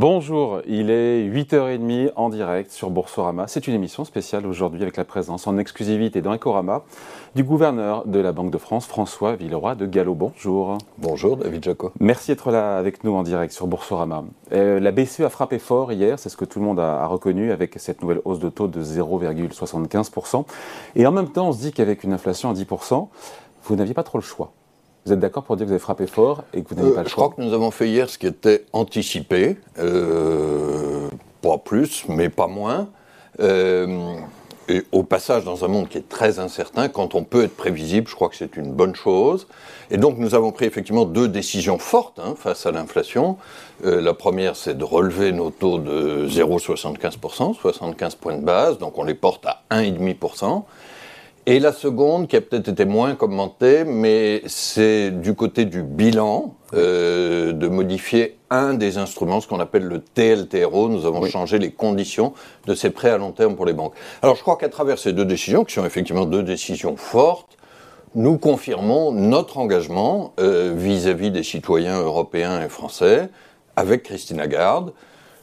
Bonjour, il est 8h30 en direct sur Boursorama. C'est une émission spéciale aujourd'hui avec la présence en exclusivité dans Ecorama du gouverneur de la Banque de France, François Villeroy de Gallo. Bonjour. Bonjour David Jaco. Merci d'être là avec nous en direct sur Boursorama. Euh, la BCE a frappé fort hier, c'est ce que tout le monde a, a, reconnu avec cette nouvelle hausse de taux de 0,75%. Et en même temps, on se dit qu'avec une inflation à 10%, vous n'aviez pas trop le choix. Vous êtes d'accord pour dire que vous avez frappé fort et que vous n'avez euh, pas le choix Je crois que nous avons fait hier ce qui était anticipé, euh, pas plus, mais pas moins. Euh, et au passage, dans un monde qui est très incertain, quand on peut être prévisible, je crois que c'est une bonne chose. Et donc, nous avons pris effectivement deux décisions fortes hein, face à l'inflation. Euh, la première, c'est de relever nos taux de 0,75%, 75 points de base, donc on les porte à 1,5%. Et la seconde, qui a peut-être été moins commentée, mais c'est du côté du bilan, euh, de modifier un des instruments, ce qu'on appelle le TLTRO. Nous avons oui. changé les conditions de ces prêts à long terme pour les banques. Alors je crois qu'à travers ces deux décisions, qui sont effectivement deux décisions fortes, nous confirmons notre engagement euh, vis-à-vis -vis des citoyens européens et français avec Christine Lagarde.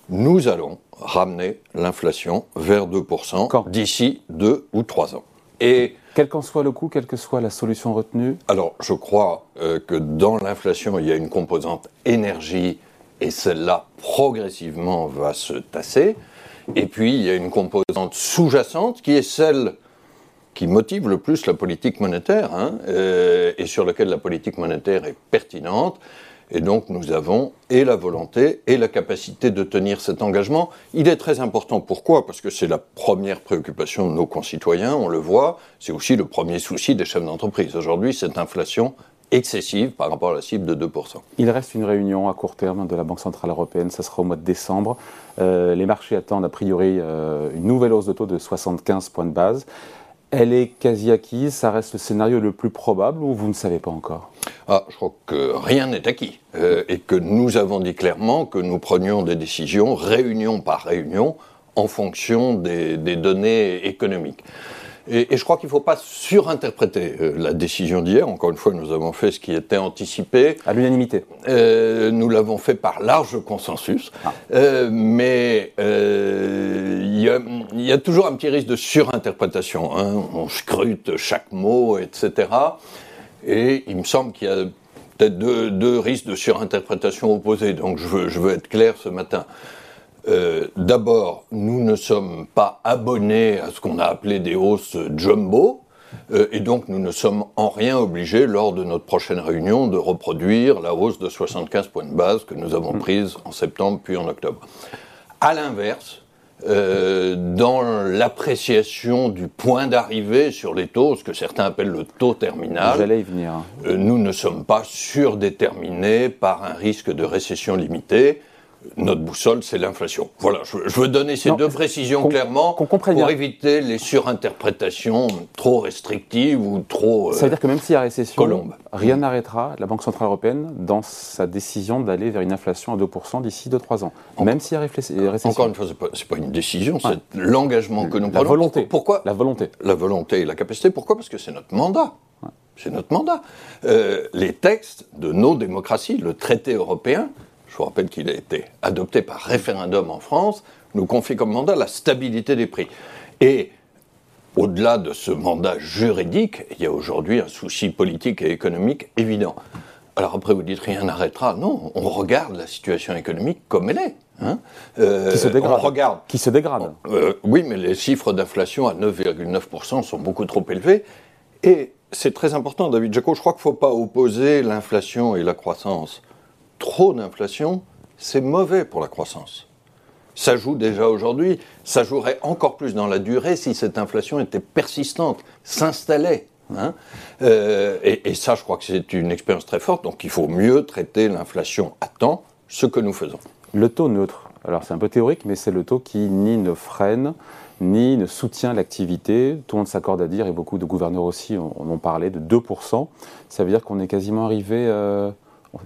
Nous allons ramener l'inflation vers 2% d'ici deux ou trois ans. Et quel qu'en soit le coût, quelle que soit la solution retenue Alors, je crois euh, que dans l'inflation, il y a une composante énergie et celle-là, progressivement, va se tasser. Et puis, il y a une composante sous-jacente qui est celle qui motive le plus la politique monétaire hein, euh, et sur laquelle la politique monétaire est pertinente. Et donc nous avons et la volonté et la capacité de tenir cet engagement. Il est très important. Pourquoi? Parce que c'est la première préoccupation de nos concitoyens, on le voit. C'est aussi le premier souci des chefs d'entreprise. Aujourd'hui, cette inflation excessive par rapport à la cible de 2%. Il reste une réunion à court terme de la Banque Centrale Européenne, ça sera au mois de décembre. Euh, les marchés attendent a priori euh, une nouvelle hausse de taux de 75 points de base. Elle est quasi acquise, ça reste le scénario le plus probable ou vous ne savez pas encore? Ah, Je crois que rien n'est acquis euh, et que nous avons dit clairement que nous prenions des décisions réunion par réunion en fonction des, des données économiques. Et, et je crois qu'il ne faut pas surinterpréter euh, la décision d'hier. Encore une fois, nous avons fait ce qui était anticipé. À l'unanimité. Euh, nous l'avons fait par large consensus. Ah. Euh, mais il y, y, a toujours un petit risque de surinterprétation. Hein. On scrute chaque mot, etc. Et il me semble qu'il y a peut-être deux, deux, risques de surinterprétation opposés. Donc je veux, je veux être clair ce matin. Euh, D'abord, nous ne sommes pas abonnés à ce qu'on a appelé des hausses jumbo, euh, et donc nous ne sommes en rien obligés, lors de notre prochaine réunion, de reproduire la hausse de 75 points de base que nous avons prise en septembre puis en octobre. À l'inverse, euh, dans l'appréciation du point d'arrivée sur les taux, ce que certains appellent le taux terminal, J'allais y venir. Euh, nous ne sommes pas surdéterminés par un risque de récession limitée notre boussole, c'est l'inflation. Voilà, je, je, veux donner ces Non, deux précisions clairement pour bien. éviter les surinterprétations trop restrictives ou trop... euh, Ça veut dire que même s'il y a récession, Colombe. rien n'arrêtera la Banque Centrale Européenne dans sa décision d'aller vers une inflation à 2% d'ici 2-3 ans. Même s'il y a réfléchi- récession. Encore une fois, c'est pas, c'est pas une décision, c'est l'engagement que nous la prenons. volonté. Pourquoi La volonté. la volonté et la capacité. Pourquoi? Parce que c'est notre mandat. C'est notre mandat. Euh, les textes de nos démocraties, le traité européen, je vous rappelle qu'il a été adopté par référendum en France, nous confie comme mandat la stabilité des prix. Et au-delà de ce mandat juridique, il y a aujourd'hui un souci politique et économique évident. Alors après, vous dites rien n'arrêtera. Non, on regarde la situation économique comme elle est. hein. Euh, Qui se dégrade. On regarde Qui se dégrade. euh, oui, mais les chiffres d'inflation à 9,9% sont beaucoup trop élevés. Et c'est très important, David Jaco, je crois qu'il ne faut pas opposer l'inflation et la croissance. Trop d'inflation, c'est mauvais pour la croissance. Ça joue déjà aujourd'hui, ça jouerait encore plus dans la durée si cette inflation était persistante, s'installait. hein. Euh, et, ça, je crois que c'est une expérience très forte, donc il faut mieux traiter l'inflation à temps, ce que nous faisons. Le taux neutre, alors c'est un peu théorique, mais c'est le taux qui ni ne freine, ni ne soutient l'activité. Tout le monde s'accorde à dire, et beaucoup de gouverneurs aussi en en ont parlé, de 2%. Ça veut dire qu'on est quasiment arrivé, euh,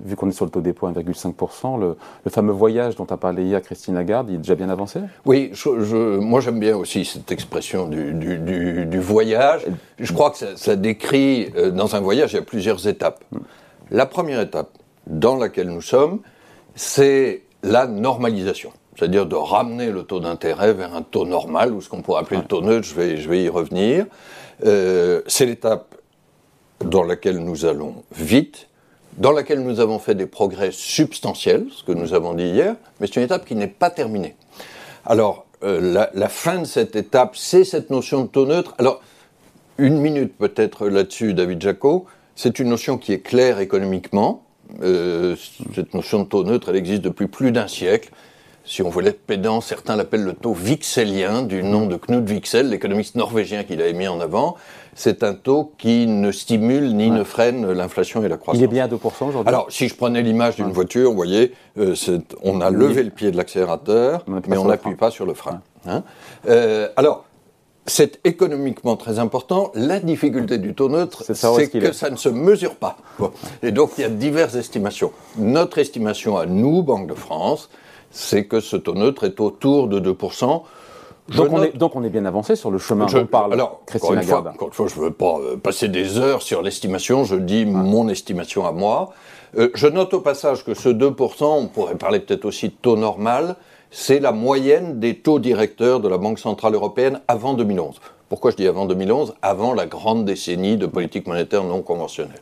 vu qu'on est sur le taux dépôt 1,5%, le, le fameux voyage dont a parlé hier Christine Lagarde, il est déjà bien avancé? Oui, je- je- moi j'aime bien aussi cette expression du, du- du- du voyage. Je crois que ça, ça décrit, euh, dans un voyage, il y a plusieurs étapes. La première étape dans laquelle nous sommes, c'est la normalisation, c'est-à-dire de ramener le taux d'intérêt vers un taux normal, ou ce qu'on pourrait appeler le taux neutre, je vais, je vais y revenir. Euh, c'est l'étape dans laquelle nous allons vite, dans laquelle nous avons fait des progrès substantiels, ce que nous avons dit hier, mais c'est une étape qui n'est pas terminée. Alors, euh, la, fin de cette étape, c'est cette notion de taux neutre. Alors, une minute peut-être là-dessus, David Jaco. C'est une notion qui est claire économiquement. Euh, cette notion de taux neutre, elle existe depuis plus d'un siècle. Si on voulait être pédant, certains l'appellent le taux vixelien, du nom de Knut Wicksell, l'économiste norvégien qui l'avait mis en avant c'est un taux qui ne stimule ni ne freine l'inflation et la croissance. Il est bien à 2% aujourd'hui Alors, si je prenais l'image d'une voiture, vous voyez, euh, on a levé le pied de l'accélérateur, mais on n'appuie pas sur le frein. Hein. Euh, alors, c'est économiquement très important. La difficulté du taux neutre, c'est que ça ne se mesure pas. Et donc, il y a diverses estimations. Notre estimation à nous, Banque de France, c'est que ce taux neutre est autour de 2%. Donc on, est, donc on, est, bien avancé sur le chemin dont parle alors, Christine encore Lagarde. encore une fois, je ne veux pas euh, passer des heures sur l'estimation, je dis mon estimation à moi. Euh, je note au passage que ce 2%, on pourrait parler peut-être aussi de taux normal, c'est la moyenne des taux directeurs de la Banque Centrale Européenne avant 2011. Pourquoi je dis avant 2011 Avant la grande décennie de politique monétaire non conventionnelle.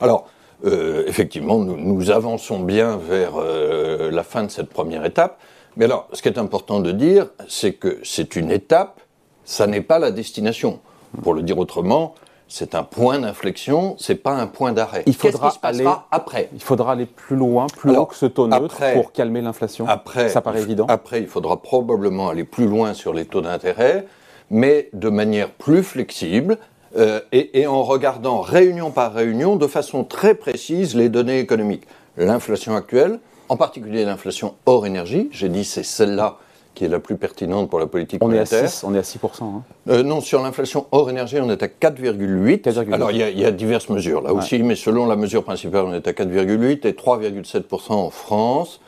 Alors, euh, effectivement, nous, nous, avançons bien vers la fin de cette première étape. Mais alors, ce qui est important de dire, c'est que c'est une étape, ça n'est pas la destination. Pour le dire autrement, c'est un point d'inflexion, c'est pas un point d'arrêt. Il faudra aller après? Il faudra aller plus loin, plus haut que ce taux neutre pour calmer l'inflation. Après, ça paraît évident. Après, il faudra probablement aller plus loin sur les taux d'intérêt, mais de manière plus flexible. Euh, et, et en regardant réunion par réunion de façon très précise les données économiques. L'inflation actuelle, en particulier l'inflation hors énergie. J'ai dit c'est celle-là qui est la plus pertinente pour la politique on monétaire. Est à 6, on est à 6%. Hein. Euh, non, sur l'inflation hors énergie, on est à 4,8. Alors, il y, a diverses mesures là aussi, mais selon la mesure principale, on est à 4,8 et 3,7% en France.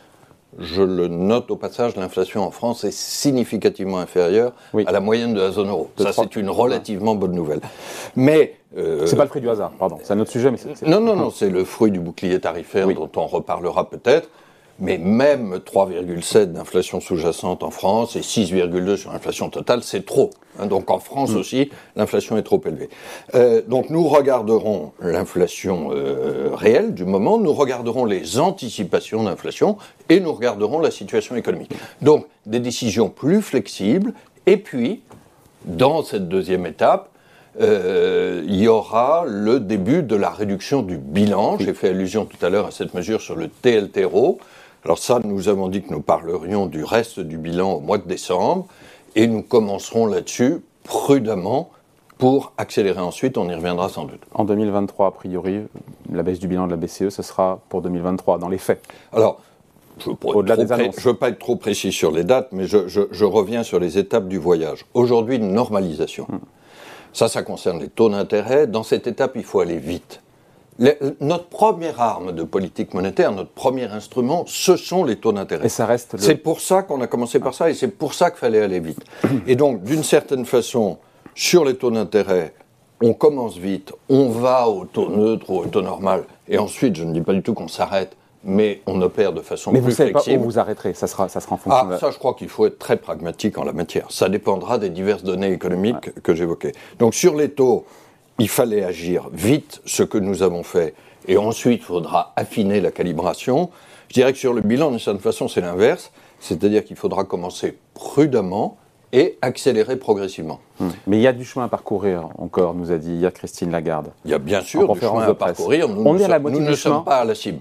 Je le note au passage, l'inflation en France est significativement inférieure à la moyenne de la zone euro. Ça, c'est une relativement bonne nouvelle. Mais euh, c'est pas le fruit du hasard, pardon. C'est un autre sujet, mais c'est. Non, non, non, c'est le fruit du bouclier tarifaire dont on reparlera peut-être mais même 3,7 d'inflation sous-jacente en France et 6,2 sur l'inflation totale, c'est trop. Hein. donc en France mm. aussi, l'inflation est trop élevée. Euh, donc nous regarderons l'inflation euh, réelle du moment, nous regarderons les anticipations d'inflation et nous regarderons la situation économique. Donc des décisions plus flexibles et puis, dans cette deuxième étape, euh, il y aura le début de la réduction du bilan. J'ai fait allusion tout à l'heure à cette mesure sur le TLTRO. Alors ça, nous avons dit que nous parlerions du reste du bilan au mois de décembre, et nous commencerons là-dessus prudemment pour accélérer ensuite, on y reviendra sans doute. En 2023, a priori, la baisse du bilan de la BCE, ce sera pour 2023, dans les faits Alors, je ne veux, pas être trop précis sur les dates, mais je, reviens sur les étapes du voyage. Aujourd'hui, normalisation. Hmm. Ça, ça concerne les taux d'intérêt. Dans cette étape, il faut aller vite notre première arme de politique monétaire, notre premier instrument, ce sont les taux d'intérêt. Et ça reste. C'est pour ça qu'on a commencé par ça et c'est pour ça qu'il fallait aller vite. Et donc, d'une certaine façon, sur les taux d'intérêt, on commence vite, on va au taux neutre ou au taux normal, et ensuite, je ne dis pas du tout qu'on s'arrête, mais on opère de façon mais plus flexible. Mais vous savez pas où vous arrêterez, ça sera, ça sera en fonction. Ah, ça, je crois qu'il faut être très pragmatique en la matière. Ça dépendra des diverses données économiques que j'évoquais. Donc, sur les taux, il fallait agir vite, ce que nous avons fait, et ensuite il faudra affiner la calibration. Je dirais que sur le bilan, d'une certaine façon, c'est l'inverse, c'est-à-dire qu'il faudra commencer prudemment et accélérer progressivement. Hmm. Mais il y a du chemin à parcourir encore, nous a dit hier Christine Lagarde. Il y a bien sûr du chemin à parcourir. Nous, on est à la nous ne sommes pas à la cible.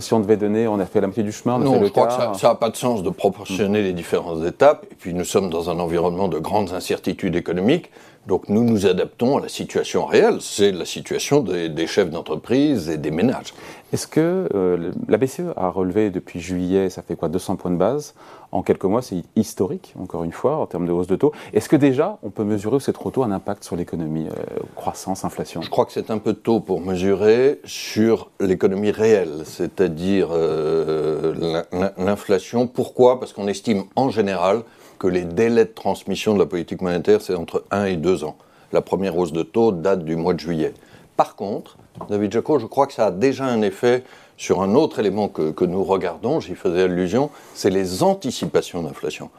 si on devait donner, on a fait la moitié du chemin. non, je crois que ça n'a pas de sens de proportionner les différentes étapes. Et puis nous sommes dans un environnement de grandes incertitudes économiques. Donc nous nous adaptons à la situation réelle, c'est la situation des, chefs d'entreprise et des ménages. Est-ce que euh, la BCE a relevé depuis juillet, ça fait quoi, 200 points de base? En quelques mois, c'est historique, encore une fois, en termes de hausse de taux. Est-ce que déjà, on peut mesurer où c'est trop tôt un impact sur l'économie, euh, croissance, inflation? Je crois que c'est un peu tôt pour mesurer sur l'économie réelle, c'est-à-dire euh, l'inflation. Pourquoi? Parce qu'on estime en général que les délais de transmission de la politique monétaire, c'est entre 1 et 2 ans. La première hausse de taux date du mois de juillet. Par contre, David Jaco, je crois que ça a déjà un effet sur un autre élément que, que nous regardons, j'y faisais allusion, c'est les anticipations d'inflation.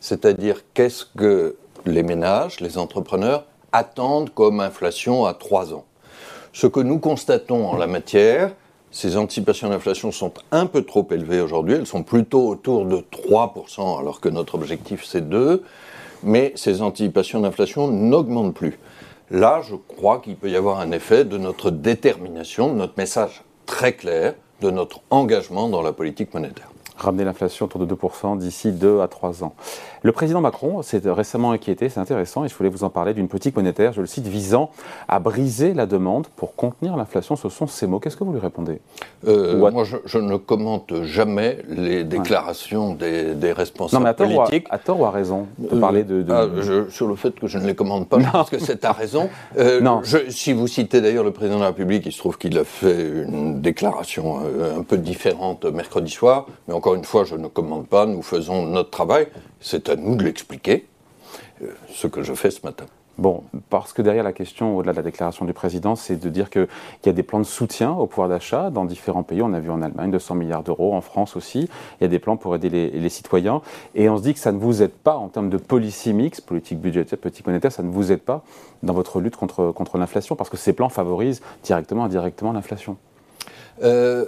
C'est-à-dire qu'est-ce que les ménages, les entrepreneurs attendent comme inflation à trois ans? Ce que nous constatons en la matière, ces anticipations d'inflation sont un peu trop élevées aujourd'hui, elles sont plutôt autour de 3%, alors que notre objectif c'est 2%, mais ces anticipations d'inflation n'augmentent plus. Là, je crois qu'il peut y avoir un effet de notre détermination, de notre message très clair, de notre engagement dans la politique monétaire ramener l'inflation autour de 2% d'ici 2 à 3 ans. Le président Macron s'est récemment inquiété, c'est intéressant, et je voulais vous en parler, d'une politique monétaire, je le cite, visant à briser la demande pour contenir l'inflation. Ce sont ces mots. Qu'est-ce que vous lui répondez euh, Moi, je, ne commente jamais les déclarations des, responsables non, mais à politiques. à, tort ou à raison de parler de... Ah, sur le fait que je ne les commande pas, je pense que c'est à raison. Euh, non. si vous citez d'ailleurs le président de la République, il se trouve qu'il a fait une déclaration euh, un peu différente mercredi soir, mais encore une fois, je ne commande pas, nous faisons notre travail, c'est à nous de l'expliquer, euh, ce que je fais ce matin. Bon, parce que derrière la question, au-delà de la déclaration du président, c'est de dire qu'il y a des plans de soutien au pouvoir d'achat dans différents pays. On a vu en Allemagne 200 milliards d'euros, en France aussi. Il y a des plans pour aider les, citoyens. Et on se dit que ça ne vous aide pas en termes de policy mix, politique budgétaire, politique monétaire, ça ne vous aide pas dans votre lutte contre, contre l'inflation, parce que ces plans favorisent directement et indirectement l'inflation. Euh,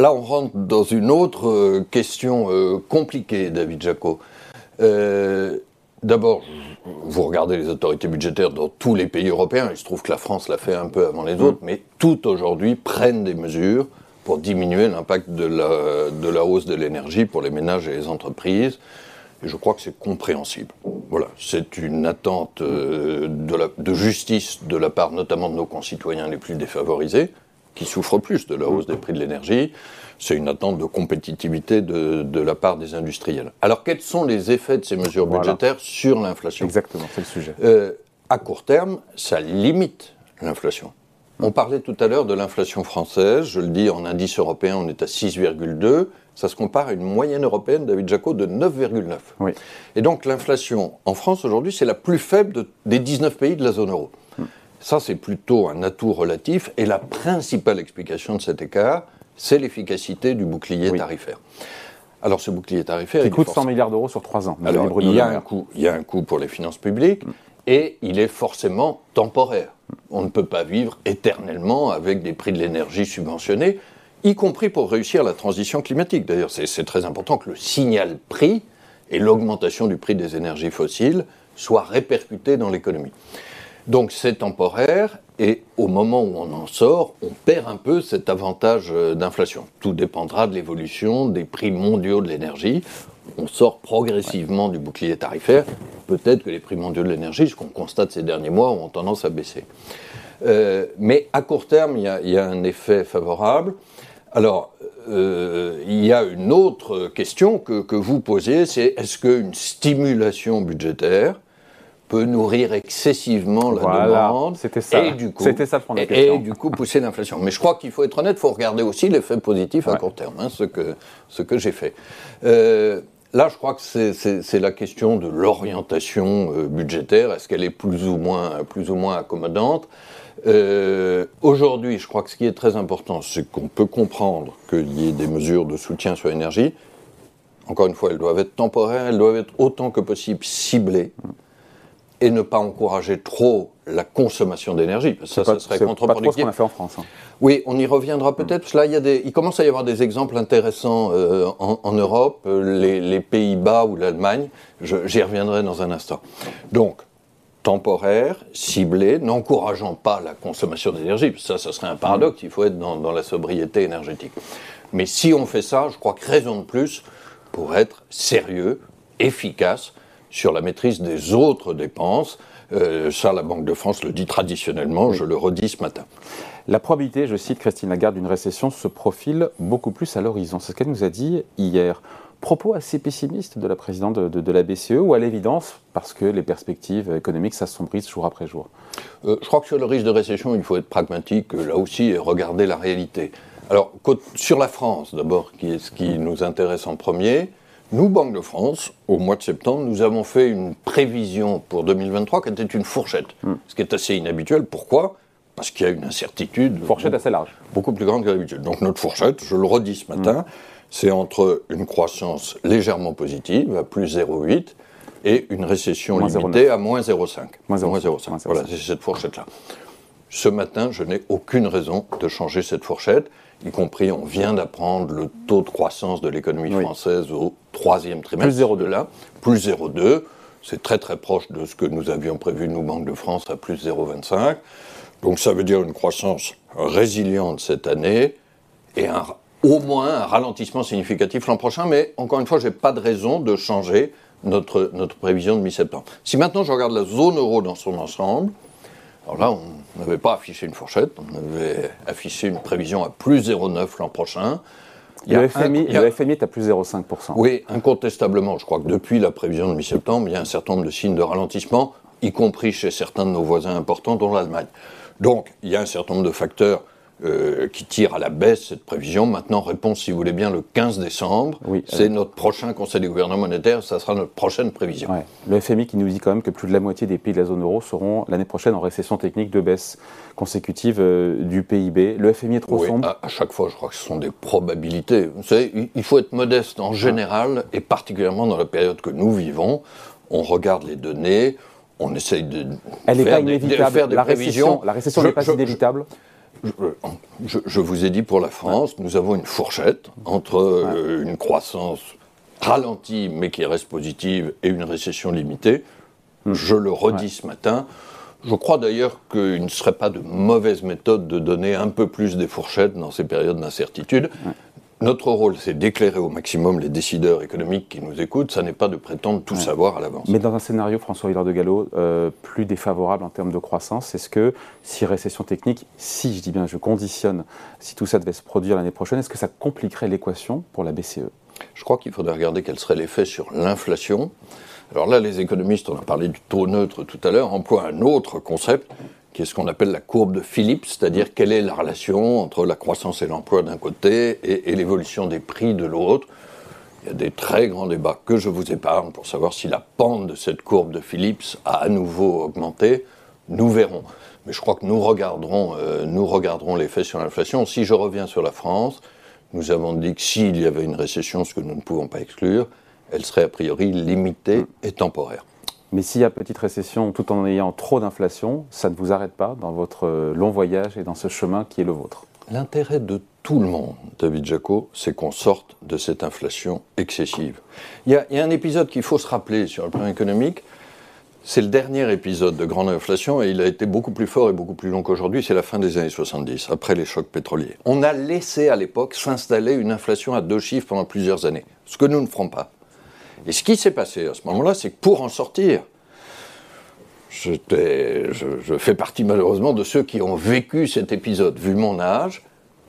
Là, on rentre dans une autre euh, question euh, compliquée, David Jaco. Euh, d'abord, vous regardez les autorités budgétaires dans tous les pays européens, il se trouve que la France l'a fait un peu avant les autres, mais toutes aujourd'hui prennent des mesures pour diminuer l'impact de la, hausse de l'énergie pour les ménages et les entreprises. Et je crois que c'est compréhensible. Voilà, c'est une attente de, de justice de la part notamment de nos concitoyens les plus défavorisés, qui souffrent plus de la hausse des prix de l'énergie. C'est une attente de compétitivité de, la part des industriels. Alors, quels sont les effets de ces mesures budgétaires sur l'inflation? Exactement, c'est le sujet. Euh, à court terme, ça limite l'inflation. On parlait tout à l'heure de l'inflation française. Je le dis, en indice européen, on est à 6,2. Ça se compare à une moyenne européenne, David Jaco, de 9,9. Oui. Et donc, l'inflation en France aujourd'hui, c'est la plus faible des 19 pays de la zone euro. Ça, c'est plutôt un atout relatif. Et la principale explication de cet écart, c'est l'efficacité du bouclier tarifaire. Alors, ce bouclier tarifaire. Qui coûte 100 milliards d'euros sur 3 ans. Alors, il y, a un coût, il y a un coût pour les finances publiques mm. et il est forcément temporaire. On ne peut pas vivre éternellement avec des prix de l'énergie subventionnés, y compris pour réussir la transition climatique. D'ailleurs, c'est très important que le signal prix et l'augmentation du prix des énergies fossiles soient répercutés dans l'économie. Donc c'est temporaire et au moment où on en sort, on perd un peu cet avantage euh, d'inflation. Tout dépendra de l'évolution des prix mondiaux de l'énergie. On sort progressivement du bouclier tarifaire. Peut-être que les prix mondiaux de l'énergie, ce qu'on constate ces derniers mois, ont tendance à baisser. Euh, mais à court terme, il y, a un effet favorable. Alors, euh, il y a une autre question que, que vous posez, c'est est-ce qu'une stimulation budgétaire peut nourrir excessivement la demande. C'était ça. Et du coup, c'était ça et, du coup pousser l'inflation. Mais je crois qu'il faut être honnête, il faut regarder aussi l'effet positif à court terme, hein, ce que, ce que j'ai fait. Euh, là, je crois que c'est la question de l'orientation euh, budgétaire. Est-ce qu'elle est plus ou moins, plus ou moins accommodante? Euh, Aujourd'hui, je crois que ce qui est très important, c'est qu'on peut comprendre qu'il y ait des mesures de soutien sur l'énergie. Encore une fois, elles doivent être temporaires, elles doivent être autant que possible ciblées et ne pas encourager trop la consommation d'énergie, ça, ça serait contre-productif. C'est qu'on a fait en France. Hein. Oui, on y reviendra peut-être, parce que là, il, y a des, il commence à y avoir des exemples intéressants euh, en, Europe, euh, les, Pays-Bas ou l'Allemagne, j'y reviendrai dans un instant. Donc, temporaire, ciblé, n'encourageant pas la consommation d'énergie, ça, ça serait un paradoxe, il faut être dans, dans la sobriété énergétique. Mais si on fait ça, je crois que raison de plus pour être sérieux, efficace, sur la maîtrise des autres dépenses. Euh, ça, la Banque de France le dit traditionnellement, je le redis ce matin. La probabilité, je cite Christine Lagarde, d'une récession se profile beaucoup plus à l'horizon. C'est ce qu'elle nous a dit hier. Propos assez pessimistes de la présidente de, la BCE ou à l'évidence parce que les perspectives économiques s'assombrissent jour après jour euh, Je crois que sur le risque de récession, il faut être pragmatique là aussi et regarder la réalité. Alors, sur la France, d'abord, qui est ce qui nous intéresse en premier, nous, Banque de France, au mois de septembre, nous avons fait une prévision pour 2023 qui était une fourchette, hmm. ce qui est assez inhabituel. Pourquoi? Parce qu'il y a une incertitude. Fourchette assez large. Beaucoup plus grande que d'habitude. Donc notre fourchette, je le redis ce matin, mm. c'est entre une croissance légèrement positive, à plus 0,8, et une récession limitée à moins 0,5. Moins 0,5. Voilà, c'est cette fourchette-là. Ce matin, je n'ai aucune raison de changer cette fourchette, y compris on vient d'apprendre le taux de croissance de l'économie française au troisième trimestre. Plus 0,2. Là, plus 0,2. C'est très très proche de ce que nous avions prévu, nous, Banque de France, à plus 0,25. Donc ça veut dire une croissance résiliente cette année et un, au moins un ralentissement significatif l'an prochain. Mais encore une fois, je n'ai pas de raison de changer notre, notre prévision de mi-septembre. Si maintenant je regarde la zone euro dans son ensemble, alors là, on n'avait pas affiché une fourchette, on avait affiché une prévision à plus 0,9 l'an prochain. Le FMI, le FMI, est à plus 0,5%. Oui, incontestablement. Je crois que depuis la prévision de mi-septembre, il y a un certain nombre de signes de ralentissement, y compris chez certains de nos voisins importants, dont l'Allemagne. Donc, il y a un certain nombre de facteurs euh, qui tirent à la baisse cette prévision. Maintenant, réponse, si vous voulez bien, le 15 décembre. Oui, c'est notre prochain Conseil du gouvernement monétaire, ça sera notre prochaine prévision. Le FMI qui nous dit quand même que plus de la moitié des pays de la zone euro seront l'année prochaine en récession technique de baisse consécutive euh, du PIB. Le FMI est trop sombre à, à, chaque fois, je crois que ce sont des probabilités. Vous savez, il faut être modeste en général, et particulièrement dans la période que nous vivons. On regarde les données, on essaye de Elle n'est pas inévitable. faire des la Récession, la récession n'est pas inévitable. Je, vous ai dit pour la France, nous avons une fourchette entre euh, une croissance ralentie mais qui reste positive et une récession limitée. Je le redis ce matin. Je crois d'ailleurs qu'il ne serait pas de mauvaise méthode de donner un peu plus des fourchettes dans ces périodes d'incertitude. Notre rôle, c'est d'éclairer au maximum les décideurs économiques qui nous écoutent. Ça n'est pas de prétendre tout savoir à l'avance. Mais dans un scénario, François Villard de Gallo, euh, plus défavorable en termes de croissance, est-ce que si récession technique, si je dis bien, je conditionne, si tout ça devait se produire l'année prochaine, est-ce que ça compliquerait l'équation pour la BCE Je crois qu'il faudrait regarder quel serait l'effet sur l'inflation. Alors là, les économistes, on a parlé du taux neutre tout à l'heure, emploient un autre concept qui est ce qu'on appelle la courbe de Phillips, c'est-à-dire quelle est la relation entre la croissance et l'emploi d'un côté et, l'évolution des prix de l'autre. Il y a des très grands débats que je vous épargne pour savoir si la pente de cette courbe de Phillips a à nouveau augmenté. Nous verrons. Mais je crois que nous regarderons, euh, nous regarderons l'effet sur l'inflation. Si je reviens sur la France, nous avons dit que s'il y avait une récession, ce que nous ne pouvons pas exclure, elle serait a priori limitée et temporaire. Mais s'il y a petite récession tout en ayant trop d'inflation, ça ne vous arrête pas dans votre euh, long voyage et dans ce chemin qui est le vôtre L'intérêt de tout le monde, David Jaco, c'est qu'on sorte de cette inflation excessive. Il y, a, un épisode qu'il faut se rappeler sur le plan économique. C'est le dernier épisode de grande inflation et il a été beaucoup plus fort et beaucoup plus long qu'aujourd'hui. C'est la fin des années 70, après les chocs pétroliers. On a laissé à l'époque s'installer une inflation à deux chiffres pendant plusieurs années, ce que nous ne ferons pas. Et ce qui s'est passé à ce moment-là, c'est que pour en sortir, je, je, fais partie malheureusement de ceux qui ont vécu cet épisode, vu mon âge.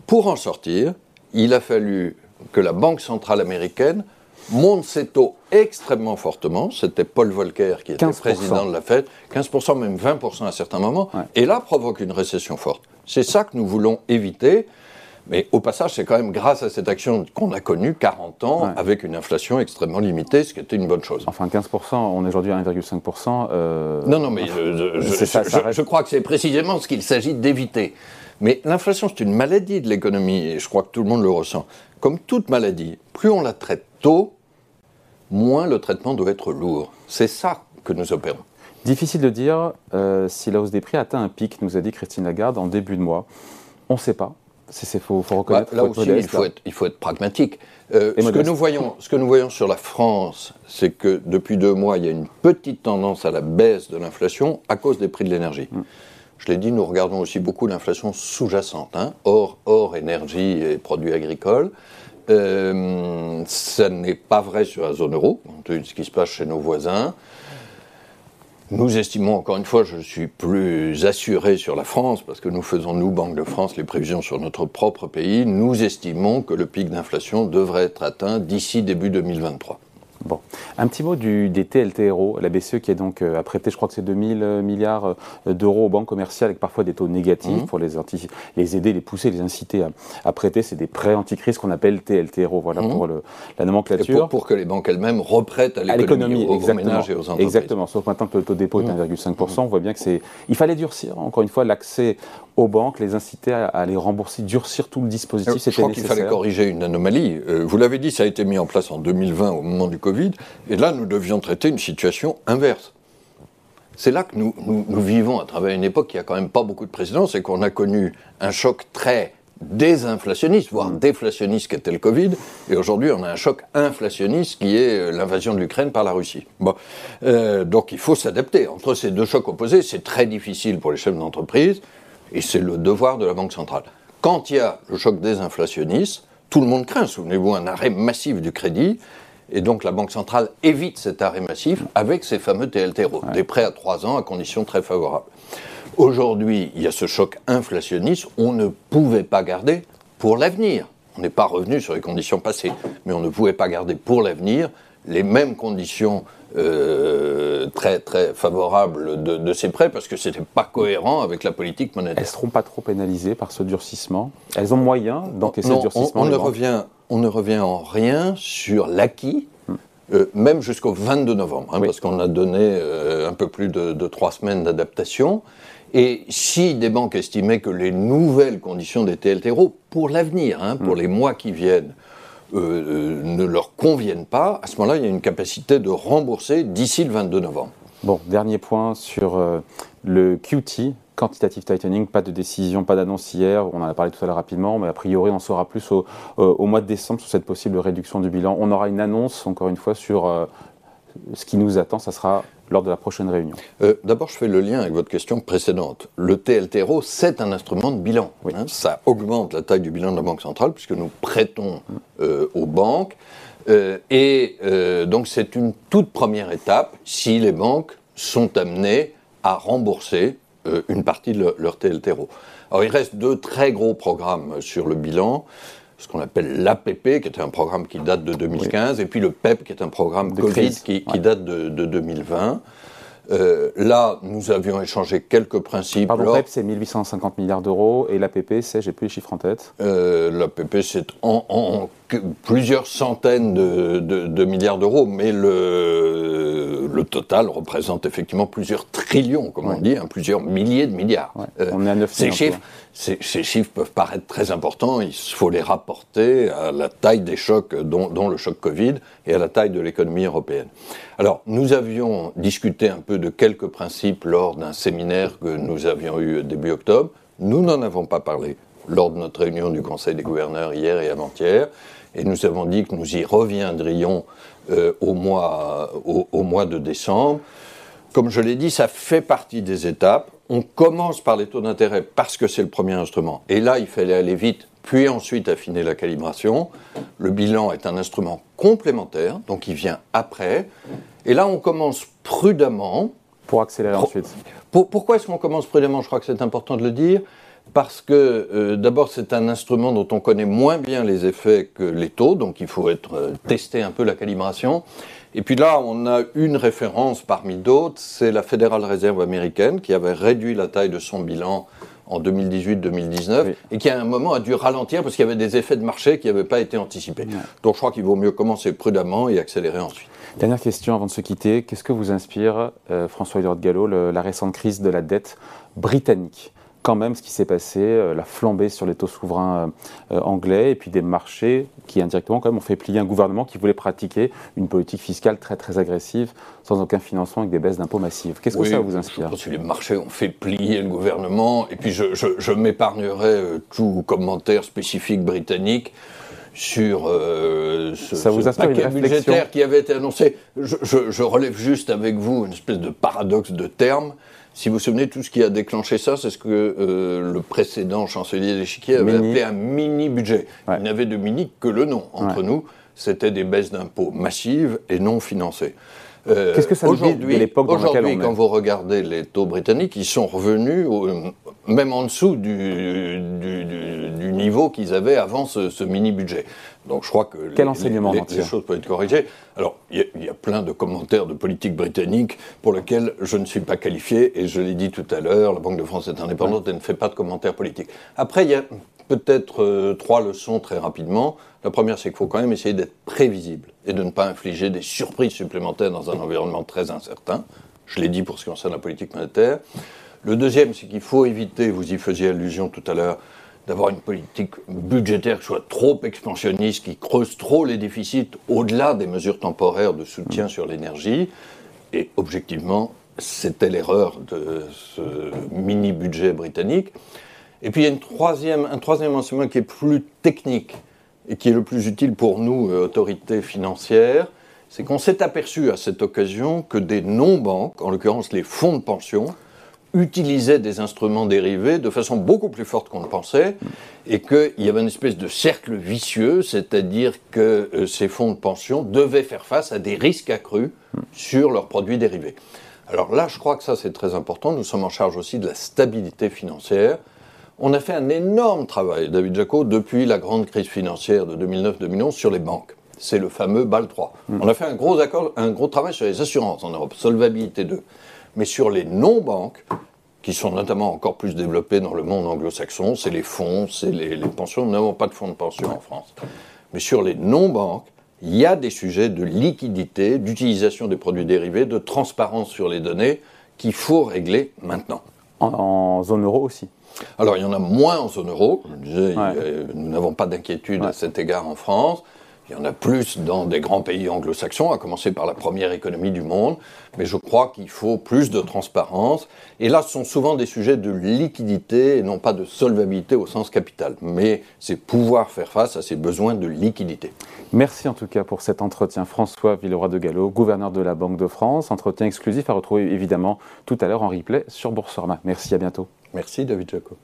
Pour en sortir, il a fallu que la Banque centrale américaine monte ses taux extrêmement fortement. C'était Paul Volcker qui était président de la Fed, 15%, même 20% à certains moments. Et là provoque une récession forte. C'est ça que nous voulons éviter. Mais au passage, c'est quand même grâce à cette action qu'on a connue 40 ans avec une inflation extrêmement limitée, ce qui était une bonne chose. Enfin, 15%, on est aujourd'hui à 1,5%. Euh... Non, non, mais je, crois que c'est précisément ce qu'il s'agit d'éviter. Mais l'inflation, c'est une maladie de l'économie, et je crois que tout le monde le ressent. Comme toute maladie, plus on la traite tôt, moins le traitement doit être lourd. C'est ça que nous opérons. Difficile de dire euh, si la hausse des prix atteint un pic, nous a dit Christine Lagarde en début de mois. On ne sait pas. Il faut, reconnaître. là aussi, il, faut être, il, faut être, pragmatique. Euh, ce, que nous voyons, ce que nous voyons sur la France, c'est que depuis deux mois, il y a une petite tendance à la baisse de l'inflation à cause des prix de l'énergie. Mm. Je l'ai dit, nous regardons aussi beaucoup l'inflation sous-jacente, hein, hors, hors, énergie et produits agricoles. Euh, ça n'est pas vrai sur la zone euro, ce qui se passe chez nos voisins. Nous estimons, encore une fois, je suis plus assuré sur la France, parce que nous faisons, nous, Banque de France, les prévisions sur notre propre pays. Nous estimons que le pic d'inflation devrait être atteint d'ici début 2023. Bon. Un petit mot du, des TLTRO, la BCE qui a donc euh, prêté, je crois que c'est 2000 euh, milliards euh, d'euros aux banques commerciales avec parfois des taux négatifs mmh. pour les, les aider, les pousser, les inciter à, prêter. C'est des prêts anti-crise qu'on appelle TLTRO, voilà mmh. pour le, la nomenclature. Pour, que les banques elles-mêmes reprêtent à l'économie, aux, ménages et aux entreprises. Exactement, sauf maintenant que le taux de dépôt est 1,5%, mmh. on voit bien que c'est... Il fallait durcir, encore une fois, l'accès aux banques, les inciter à, les rembourser, durcir tout le dispositif. Je crois qu'il fallait corriger une anomalie. Euh, vous l'avez dit, ça a été mis en place en 2020 au moment du Covid, et là nous devions traiter une situation inverse. C'est là que nous, nous, vivons à travers une époque qui a quand même pas beaucoup de précédents, c'est qu'on a connu un choc très désinflationniste, voire déflationniste qu'était le Covid, et aujourd'hui on a un choc inflationniste qui est euh, l'invasion de l'Ukraine par la Russie. Bon. Euh, donc il faut s'adapter. Entre ces deux chocs opposés, c'est très difficile pour les chefs d'entreprise, et c'est le devoir de la Banque centrale. Quand il y a le choc désinflationniste, tout le monde craint, souvenez-vous, un arrêt massif du crédit, et donc la Banque centrale évite cet arrêt massif avec ces fameux TLTRO, des prêts à 3 ans à conditions très favorables. Aujourd'hui, il y a ce choc inflationniste, on ne pouvait pas garder pour l'avenir. On n'est pas revenu sur les conditions passées, mais on ne pouvait pas garder pour l'avenir les mêmes conditions euh, très très favorables de, ces prêts parce que ce n'était pas cohérent avec la politique monétaire. Elles ne seront pas trop pénalisées par ce durcissement Elles ont moyen d'encaisser ce durcissement on, ne revient, on ne revient en rien sur l'acquis, hmm. euh, même jusqu'au 22 novembre, hein, parce qu'on a donné euh, un peu plus de, de trois semaines d'adaptation. Et si des banques estimaient que les nouvelles conditions des TLTRO, pour l'avenir, hein, pour mm. les mois qui viennent, euh, euh, ne leur conviennent pas, à ce moment-là, il y a une capacité de rembourser d'ici le 22 novembre. Bon, dernier point sur euh, le QT, quantitative tightening, pas de décision, pas d'annonce hier, on en a parlé tout à l'heure rapidement, mais a priori on saura plus au, au, mois de décembre sur cette possible réduction du bilan. On aura une annonce, encore une fois, sur ce qui nous attend, ça sera lors de la prochaine réunion euh, D'abord, je fais le lien avec votre question précédente. Le TLTRO, c'est un instrument de bilan. Hein. ça augmente la taille du bilan de la Banque centrale puisque nous prêtons euh, aux banques. Euh, et donc, c'est une toute première étape si les banques sont amenées à rembourser une partie de leur TLTRO. Alors, il reste deux très gros programmes sur le bilan ce qu'on appelle l'APP, qui était un programme qui date de 2015, et puis le PEP, qui est un programme de Covid qui, date de, 2020. Euh, là, nous avions échangé quelques principes. Pardon, PEP, c'est 1850 milliards d'euros, et l'APP, c'est, j'ai plus les chiffres en tête. Euh, L'APP, c'est en, plusieurs centaines de, milliards d'euros, mais le, le, total représente effectivement plusieurs trillions, comme on dit, hein, plusieurs milliers de milliards. Euh, on est à 9 Ces chiffres, ces, chiffres peuvent paraître très importants, il faut les rapporter à la taille des chocs, dont, dont le choc Covid, et à la taille de l'économie européenne. Alors, nous avions discuté un peu de quelques principes lors d'un séminaire que nous avions eu début octobre. Nous n'en avons pas parlé lors de notre réunion du Conseil des gouverneurs hier et avant-hier, et nous avons dit que nous y reviendrions euh, au, mois, au mois de décembre. Comme je l'ai dit, ça fait partie des étapes on commence par les taux d'intérêt parce que c'est le premier instrument. Et là, il fallait aller vite, puis ensuite affiner la calibration. Le bilan est un instrument complémentaire, donc il vient après. Et là, on commence prudemment. Pour accélérer ensuite. pourquoi est-ce qu'on commence prudemment? Je crois que c'est important de le dire. Parce que euh, d'abord c'est un instrument dont on connaît moins bien les effets que les taux, donc il faut être euh, tester un peu la calibration. Et puis là, on a une référence parmi d'autres, c'est la Fédérale Réserve américaine qui avait réduit la taille de son bilan en 2018-2019 et qui à un moment a dû ralentir parce qu'il y avait des effets de marché qui n'avaient pas été anticipés. Donc je crois qu'il vaut mieux commencer prudemment et accélérer ensuite. Dernière question avant de se quitter. Qu'est-ce que vous inspire, euh, François-Edouard Gallo, la récente crise de la dette britannique? Quand même ce qui s'est passé, euh, la flambée sur les taux souverains euh, anglais, et puis des marchés qui indirectement quand même ont fait plier un gouvernement qui voulait pratiquer une politique fiscale très très agressive, sans aucun financement, avec des baisses d'impôts massives. Qu'est-ce que ça vous inspire Je pense que les marchés ont fait plier le gouvernement, et puis je, je, m'épargnerai euh, tout commentaire spécifique britannique sur ce, ça vous paquet budgétaire qui avait été annoncé. Je, je, relève juste avec vous une espèce de paradoxe de termes. Si vous vous souvenez, tout ce qui a déclenché ça, c'est ce que euh, le précédent chancelier d'échiquier avait appelé un mini-budget. Il n'avait de mini que le nom. Entre nous, c'était des baisses d'impôts massives et non financées. Euh, Qu'est-ce que ça aujourd'hui, l'époque dans laquelle on quand vous regardez les taux britanniques, ils sont revenus même en dessous du, du, niveau qu'ils avaient avant ce, mini-budget. Donc je crois que Quel les, enseignement les, les, choses peuvent être corrigées. Alors il y, a plein de commentaires de politique britannique pour lesquels je ne suis pas qualifié et je l'ai dit tout à l'heure, la Banque de France est indépendante et ne fait pas de commentaires politiques. Après il y a peut-être euh, trois leçons très rapidement. La première, c'est qu'il faut quand même essayer d'être prévisible et de ne pas infliger des surprises supplémentaires dans un environnement très incertain. Je l'ai dit pour ce qui concerne la politique monétaire. Le deuxième, c'est qu'il faut éviter, vous y faisiez allusion tout à l'heure, d'avoir une politique budgétaire qui soit trop expansionniste, qui creuse trop les déficits au-delà des mesures temporaires de soutien sur l'énergie. Et objectivement, c'était l'erreur de ce mini-budget britannique. Et puis il y a une troisième, un troisième enseignement qui est plus technique et qui est le plus utile pour nous, euh, autorités financières, c'est qu'on s'est aperçu à cette occasion que des non-banques, en l'occurrence les fonds de pension, utilisaient des instruments dérivés de façon beaucoup plus forte qu'on ne pensait, et qu'il y avait une espèce de cercle vicieux, c'est-à-dire que euh, ces fonds de pension devaient faire face à des risques accrus sur leurs produits dérivés. Alors là, je crois que ça c'est très important. Nous sommes en charge aussi de la stabilité financière. On a fait un énorme travail, David Jaco, depuis la grande crise financière de 2009-2011 sur les banques. C'est le fameux BAL 3. On a fait un gros, accord, un gros travail sur les assurances en Europe, solvabilité 2. Mais sur les non-banques, qui sont notamment encore plus développées dans le monde anglo-saxon, c'est les fonds, c'est les, les pensions. Nous n'avons pas de fonds de pension en France. Mais sur les non-banques, il y a des sujets de liquidité, d'utilisation des produits dérivés, de transparence sur les données qu'il faut régler maintenant. En, zone euro aussi Alors il y en a moins en zone euro. nous n'avons pas d'inquiétude à cet égard en France. Il y en a plus dans des grands pays anglo-saxons, à commencer par la première économie du monde, mais je crois qu'il faut plus de transparence. Et là, ce sont souvent des sujets de liquidité et non pas de solvabilité au sens capital, mais c'est pouvoir faire face à ces besoins de liquidité. Merci en tout cas pour cet entretien. François Villeroy de Gallo, gouverneur de la Banque de France, entretien exclusif à retrouver évidemment tout à l'heure en replay sur Boursorama. Merci, à bientôt. Merci David Jacob.